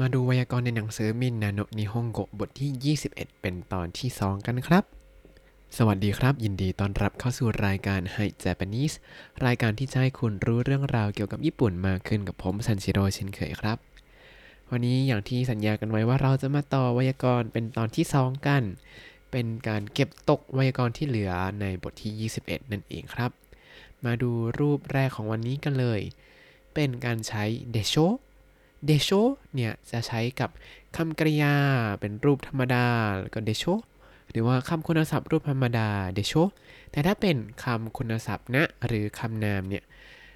มาดูไวยากรณ์ในหนังสือมินนาโนนิฮงโกะบทที่ 21 เป็นตอนที่ 2 กันครับ สวัสดีครับ ยินดีต้อนรับเข้าสู่รายการ Hi Japanese รายการที่จะให้คุณรู้เรื่องราวเกี่ยวกับญี่ปุ่นมากขึ้นกับผมซันชิโร่เช่นเคยครับ วันนี้อย่างที่สัญญากันไว้ว่าเราจะมาต่อไวยากรณ์เป็นตอนที่ 2 กัน เป็นการเก็บตกไวยากรณ์ที่เหลือในบทที่ 21 นั่นเองครับ มาดูรูปแรกของวันนี้กันเลย เป็นการใช้เดโช เดโชเนี่ยจะใช้กับคำกริยาเป็นรูปธรรมดา แล้วก็เดโชหรือว่าคำคุณศัพท์รูปธรรมดาเดโชแต่ถ้าเป็นคำคุณศัพท์นะหรือคำนามเนี่ย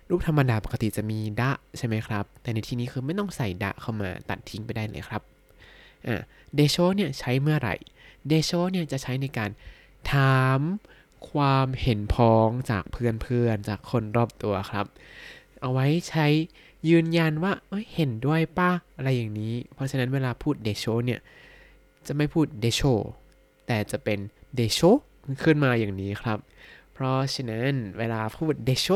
รูปธรรมดาปกติจะมีดะใช่ไหมครับ แต่ในที่นี้คือไม่ต้องใส่ดะเข้ามาตัดทิ้งไปได้เลยครับอ่าเดโชเนี่ยใช้เมื่อไหร่เดโชเนี่ยจะใช้ในการถามความเห็นพ้องจากเพื่อนๆ จากคนรอบตัวครับ เอาไว้ใช้ยืนยันว่าเอ้ยเห็นด้วยป้าอะไรอย่างนี้ เพราะฉะนั้นเวลาพูดเดโชเนี่ยจะไม่พูดเดโชแต่จะเป็นเดโชขึ้นมาอย่างนี้ครับ เพราะฉะนั้นเวลาพูดเดโช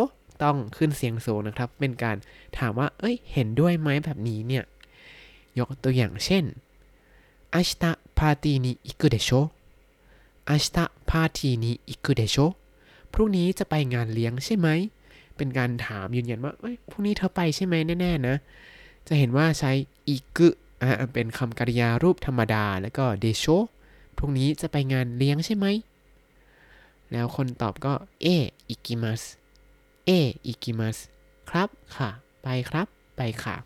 ต้องขึ้นเสียงสูงนะครับ เป็นการถามว่า เอ้ย เห็นด้วยไหมแบบนี้เนี่ย ยกตัวอย่างเช่น明日パーティーに行くでしょ明日パーティーに行くでしょพรุ่งนี้จะไปงานเลี้ยงใช่ไหม เป็นการถามยืนยันว่าเอ้ยพรุ่งนี้เธอไปใช่ไหมแน่ๆนะ จะเห็นว่าใช้อิกุอ่าเป็นคำกริยารูปธรรมดา แล้วก็เดโชพรุ่งนี้จะไปงานเลี้ยงใช่ไหม แล้วคนตอบก็เออิกิมัสเออิกิมัสครับค่ะ ไปครับไปค่ะ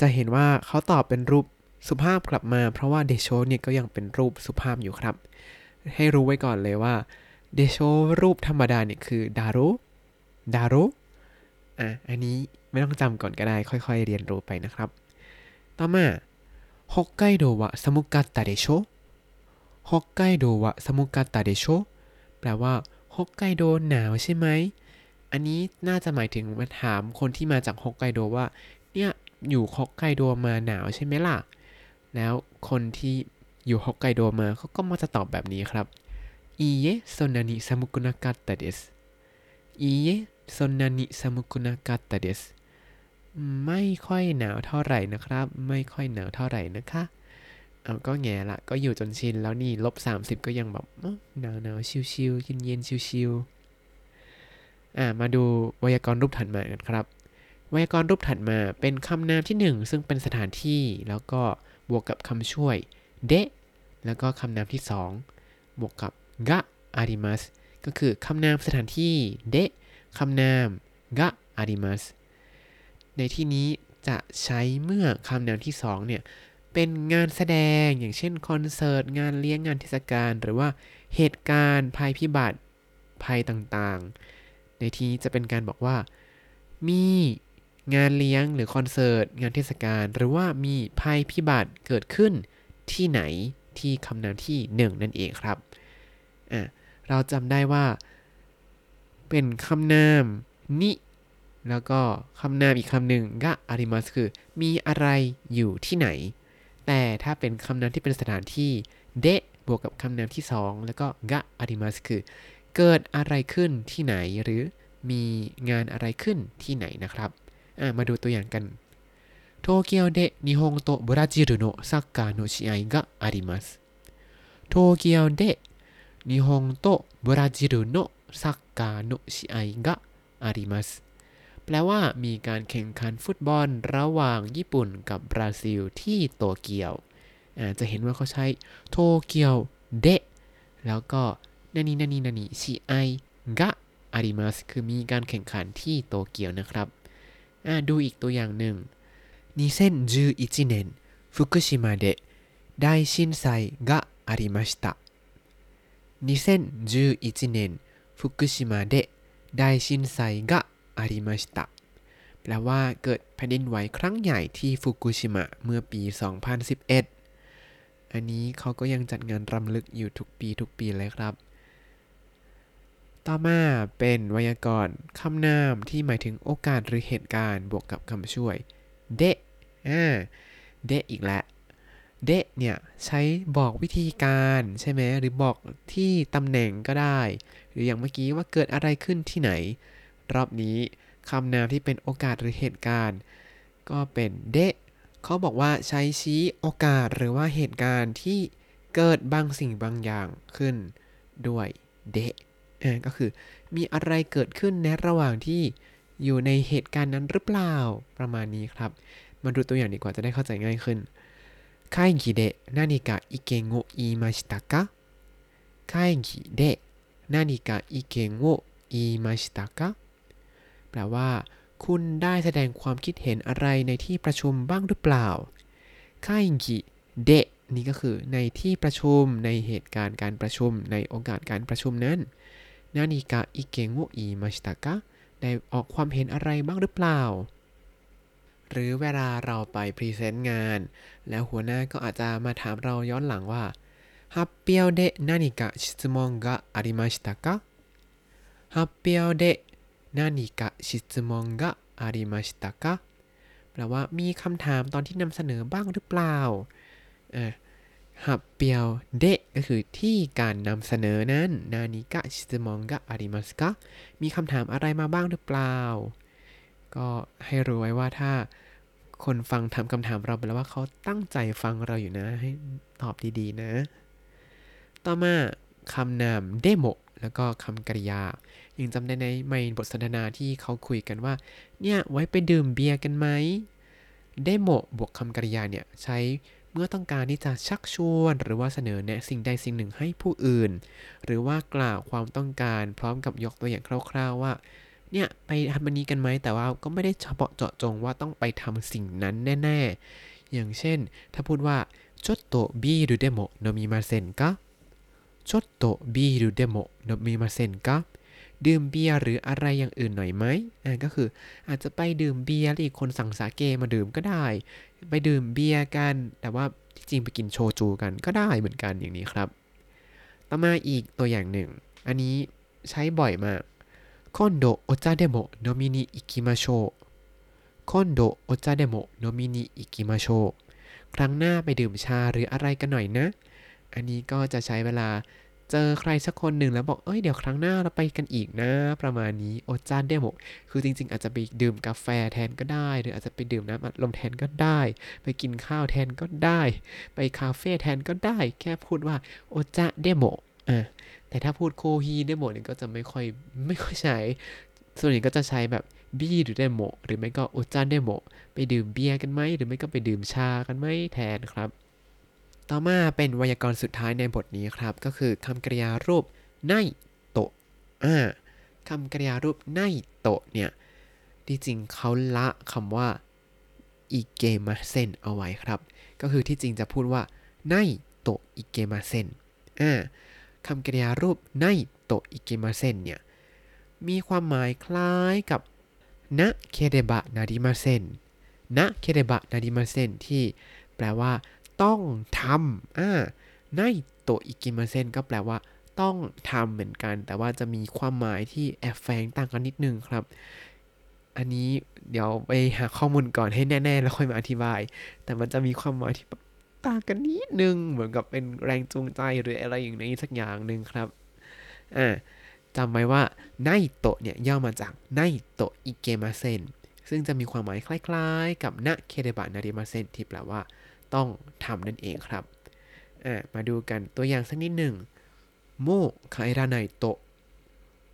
จะเห็นว่าเขาตอบเป็นรูปสุภาพกลับมา เพราะว่าเดโชเนี่ยก็ยังเป็นรูปสุภาพอยู่ครับ ให้รู้ไว้ก่อนเลยว่า เดโชรูปธรรมดาเนี่ยคือดารุดารุอะ อันนี้ไม่ต้องจำก่อนก็ได้ ค่อยๆ เรียนรู้ไปนะครับ ต่อมาฮอกไกโดวะสมุกัตตะเดโชฮอกไกโดวะสมุกัตตะเดโชแปลว่าฮอกไกโดหนาวใช่ไหม อันนี้น่าจะหมายถึงมาถามคนที่มาจากฮอกไกโดว่า เนี่ยอยู่ฮอกไกโดมาหนาวใช่ไหมล่ะ แล้วคนที่อยู่ฮอกไกโดมาเขาก็มาจะตอบแบบนี้ครับ いいえそんなに寒くなかったですいいえそんなに寒くなかったですไม่ค่อยหนาวเท่าไหร่นะครับ ไม่ค่อยหนาวเท่าไหร่นะคะเอาก็แง่ละ ก็อยู่จนชินแล้วนี่ลบ30 ก็ยังแบบหนาวหนาวชิวชิวเย็นเย็นชิวชิวอ่ามาดูไวยากรณ์รูปถัดมากันครับไวยากรณ์รูปถัดมาเป็นคำนามที่ 1 ซึ่งเป็นสถานที่แล้วก็บวกกับคำช่วยเดะแล้วก็คำนามที่ 2 บวกกับ กะอาริมัสก็คือคำนามสถานที่เดะคำนามกะอาริมัสในที่นี้จะใช้เมื่อคำนามที่2เนี่ย เป็นงานแสดงอย่างเช่นคอนเสิร์ต งานเลี้ยงงานเทศกาลหรือว่าเหตุการณ์ภัยพิบัติภัยต่างๆ ในที่นี้จะเป็นการบอกว่า มีงานเลี้ยงหรือคอนเสิร์ต งานเทศกาลหรือว่ามีภัยพิบัติเกิดขึ้นที่ไหนที่คำนามที่ 1 นั่นเองครับอ่ะเราจำได้ว่า เป็นคำนามนิแล้วก็คำนามอีกคำหนึ่งกะอาริมัสคือ มีอะไรอยู่ที่ไหน แต่ถ้าเป็นคำนามที่เป็นสถานที่เดะบวกกับคำนามที่ 2 แล้วก็กะอาริมัสคือ เกิดอะไรขึ้นที่ไหนหรือมีงานอะไรขึ้นที่ไหนนะครับอ่ะมาดูตัวอย่างกันโตเกียวเดะ日本とブラジルのサッカーの試合がありますโตเกียวเดะ 日本とブラジルのサッカーの試合がありますแปลว่ามีการแข่งขันฟุตบอลระหว่างญี่ปุ่นกับบราซิลที่โตเกียวอาจะเห็นว่าเขาใช้โตเกียวเดะแล้วก็นานินานินานิชิไอกะอาริมัสคือมีการแข่งขันที่โตเกียวนะครับดูอีกตัวอย่างหนึ่ง2011年福島で大震災がありました 2011年ฟุกุชิมาเดะไชินไซกะมาชิตะแปลว่าเกิดแผ่นดินไหวครั้งใหญ่ที่ฟุกุชิมะเมื่อปี 2011 อันนี้เขาก็ยังจัดงานรำลึกอยู่ทุกปีทุกปีเลยครับ ต่อมาเป็นไวยากรณ์คำนามที่หมายถึงโอกาสหรือเหตุการณ์บวกกับคำช่วย เดะอ่าเดะอีกแล้ว เดะเนี่ยใช้บอกวิธีการใช่ไหมหรือบอกที่ตำแหน่งก็ได้ หรืออย่างเมื่อกี้ว่าเกิดอะไรขึ้นที่ไหน รอบนี้คำนามที่เป็นโอกาสหรือเหตุการณ์ ก็เป็นเดะเขาบอกว่าใช้ชี้โอกาสหรือว่าเหตุการณ์ที่เกิดบางสิ่งบางอย่างขึ้นด้วยเดะก็คือมีอะไรเกิดขึ้นในระหว่างที่อยู่ในเหตุการณ์นั้นหรือเปล่าประมาณนี้ครับ มาดูตัวอย่างดีกว่าจะได้เข้าใจง่ายขึ้น 会議で何か意見を言いましたか会議で何か意見を言いましたかแปลว่า คุณได้แสดงความคิดเห็นอะไรในที่ประชุมบ้างหรือเปล่า会議เดะนี่ก็คือในที่ประชุมในเหตุการณ์การประชุมในโอกาสการประชุมนั้นนานิกะอิเกงโออิมาชิตะกะได้ออกความเห็นอะไรบ้างหรือเปล่า หรือเวลาเราไปพรีเซนต์งาน แล้วหัวหน้าก็อาจจะมาถามเราย้อนหลังว่า発表で何か質問がありましたか発表で何か質問がありましたかแปลว่ามีคำถามตอนที่นำเสนอบ้างหรือเปล่าอ่ะฮับเปียวเดะก็คือที่การนำเสนอนั้นนานิกะชิสมองกะอาริมัสกะมีคำถามอะไรมาบ้างหรือเปล่า ก็ให้รู้ไว้ว่าถ้า คนฟังถามคำถามเราแปลว่าเขาตั้งใจฟังเราอยู่นะ ให้ตอบดีๆนะ ต่อมาคำนาม でも แล้วก็คำกริยา ยังจำได้ไหมในบทสนทนาที่เขาคุยกันว่า เนี่ย ไว้ไปดื่มเบียร์กันไหม でも บวกคำกริยาเนี่ยใช้เมื่อต้องการที่จะชักชวนหรือว่าเสนอแนะสิ่งใดสิ่งหนึ่งให้ผู้อื่น หรือว่ากล่าวความต้องการพร้อมกับยกตัวอย่างคร่าว ๆว่า เนี่ย ไปทำอันนี้กันไหม แต่ว่าก็ไม่ได้เฉพาะเจาะจงว่าต้องไปทำสิ่งนั้นแน่ ๆ อย่างเช่น ถ้าพูดว่าちょっとビールでも飲みませんかちょっとビールでも飲みませんかดื่มเบียร์หรืออะไรอย่างอื่นหน่อยไหมอ่าก็คืออาจจะไปดื่มเบียร์แล้วอีกคนสั่งสาเกมาดื่มก็ได้ ไปดื่มเบียร์กัน แต่ว่าที่จริงไปกินโชจูกันก็ได้เหมือนกันอย่างนี้ครับ ต่อมาอีกตัวอย่างหนึ่ง อันนี้ใช้บ่อยมาก 今度お茶でも飲みに行きましょう今度お茶でも飲みに行きましょうครั้งหน้าไปดื่มชาหรืออะไรกันหน่อยนะ อันนี้ก็จะใช้เวลาเจอใครสักคนหนึ่งแล้วบอก เอ้ย เดี๋ยวครั้งหน้าเราไปกันอีกนะ ประมาณนี้โอจานเดโมคือจริงๆ อาจจะไปดื่มกาแฟแทนก็ได้ หรืออาจจะไปดื่มน้ำอัดลมแทนก็ได้ ไปกินข้าวแทนก็ได้ ไปคาเฟ่แทนก็ได้ แค่พูดว่าโอจาเดโมอ่ะ แต่ถ้าพูด コーヒーでも เนี่ยก็จะไม่ค่อยไม่ค่อยใช้ ส่วนใหญ่ก็จะใช้แบบ ビールでも หรือไม่ก็ お茶でも ไปดื่มเบียร์กันไหมหรือไม่ก็ไปดื่มชากันไหมแทนครับ ต่อมาเป็นไวยากรณ์สุดท้ายในบทนี้ครับ ก็คือคำกริยารูปไนโตะอ่าคำกริยารูปไนโตะเนี่ยที่จริงเขาละคำว่าอิเกมาเซนเอาไว้ครับ ก็คือที่จริงจะพูดว่าไนโตะอิเกมาเซนอ่า คำกริยารูปไนโตอิเกมาเซนเนี่ย มีความหมายคล้ายกับนะเคเดบะนาดิมาเซนนะเคเดบะนาดิมาเซนที่แปลว่า ต้องทำอ่าไนโตอิกิมาเซนก็แปลว่า ต้องทำเหมือนกัน แต่ว่าจะมีความหมายที่แอบแฝงต่างกันนิดนึงครับ อันนี้เดี๋ยวไปหาข้อมูลก่อนให้แน่ ๆ แล้วค่อยมาอธิบาย แต่มันจะมีความหมายที่ ต่างกันนิดนึง เหมือนกับเป็นแรงจูงใจหรืออะไรอย่างนี้สักอย่างหนึ่งครับอ่าจำไว้ว่าไนโตเนี่ยย่อมาจากไนโตอิเกมาเซนซึ่งจะมีความหมายคล้ายๆ กับなければなりません ที่แปลว่า ต้องทำนั่นเองครับอ่ามาดูกันตัวอย่างสักนิดหนึ่งもう帰らないと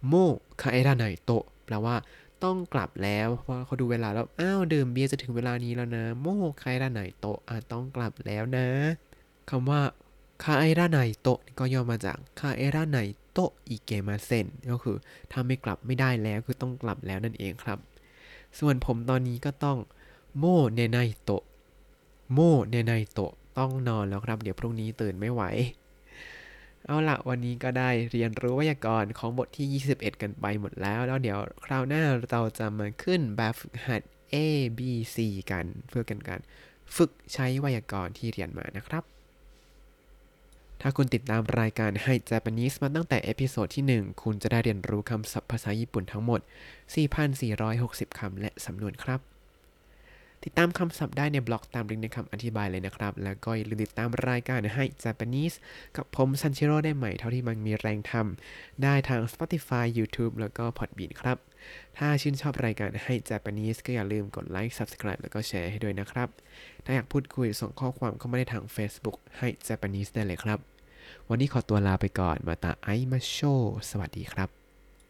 もう帰らないと แปลว่า ต้องกลับแล้วเพราะเขาดูเวลาแล้ว อ้าวดื่มเบียร์จะถึงเวลานี้แล้วนะ もう帰らないと อาต้องกลับแล้วนะคำว่า 帰らないと ก็ย่อมาจาก 帰らないといけません ก็คือถ้าไม่กลับไม่ได้แล้วคือต้องกลับแล้วนั่นเองครับ ส่วนผมตอนนี้ก็ต้อง もう寝ないと もう寝ないと ต้องนอนแล้วครับ เดี๋ยวพรุ่งนี้ตื่นไม่ไหว เอาละวันนี้ก็ได้เรียนรู้ไวยากรณ์ของบทที่ 21 กันไปหมดแล้ว แล้วเดี๋ยวคราวหน้าเราจะมาขึ้นแบบฝึกหัด A B C กันเพื่อกันการฝึกใช้ไวยากรณ์ที่เรียนมานะครับ ถ้าคุณติดตามรายการให้ Japanese มาตั้งแต่เอพิโซดที่ 1 คุณจะได้เรียนรู้คำศัพท์ภาษาญี่ปุ่นทั้งหมด 4,460 คำและสำนวนครับ ติดตามคำศัพท์ได้ในบล็อกตามลิงก์ในคำอธิบายเลยนะครับ แล้วก็อย่าลืมติดตามรายการให้ Japanese กับผมซันชิโร่ได้ใหม่เท่าที่มันมีแรงทำได้ทาง Spotify YouTube แล้วก็ Podbean ครับ ถ้าชื่นชอบรายการให้ Japanese ก็อย่าลืมกดไลค์ Subscribe แล้วก็แชร์ให้ด้วยนะครับ ถ้าอยากพูดคุยส่งข้อความเข้ามาได้ทาง Facebook ให้ Japanese ได้เลยครับ วันนี้ขอตัวลาไปก่อนมาตาไอมาโช สวัสดีครับ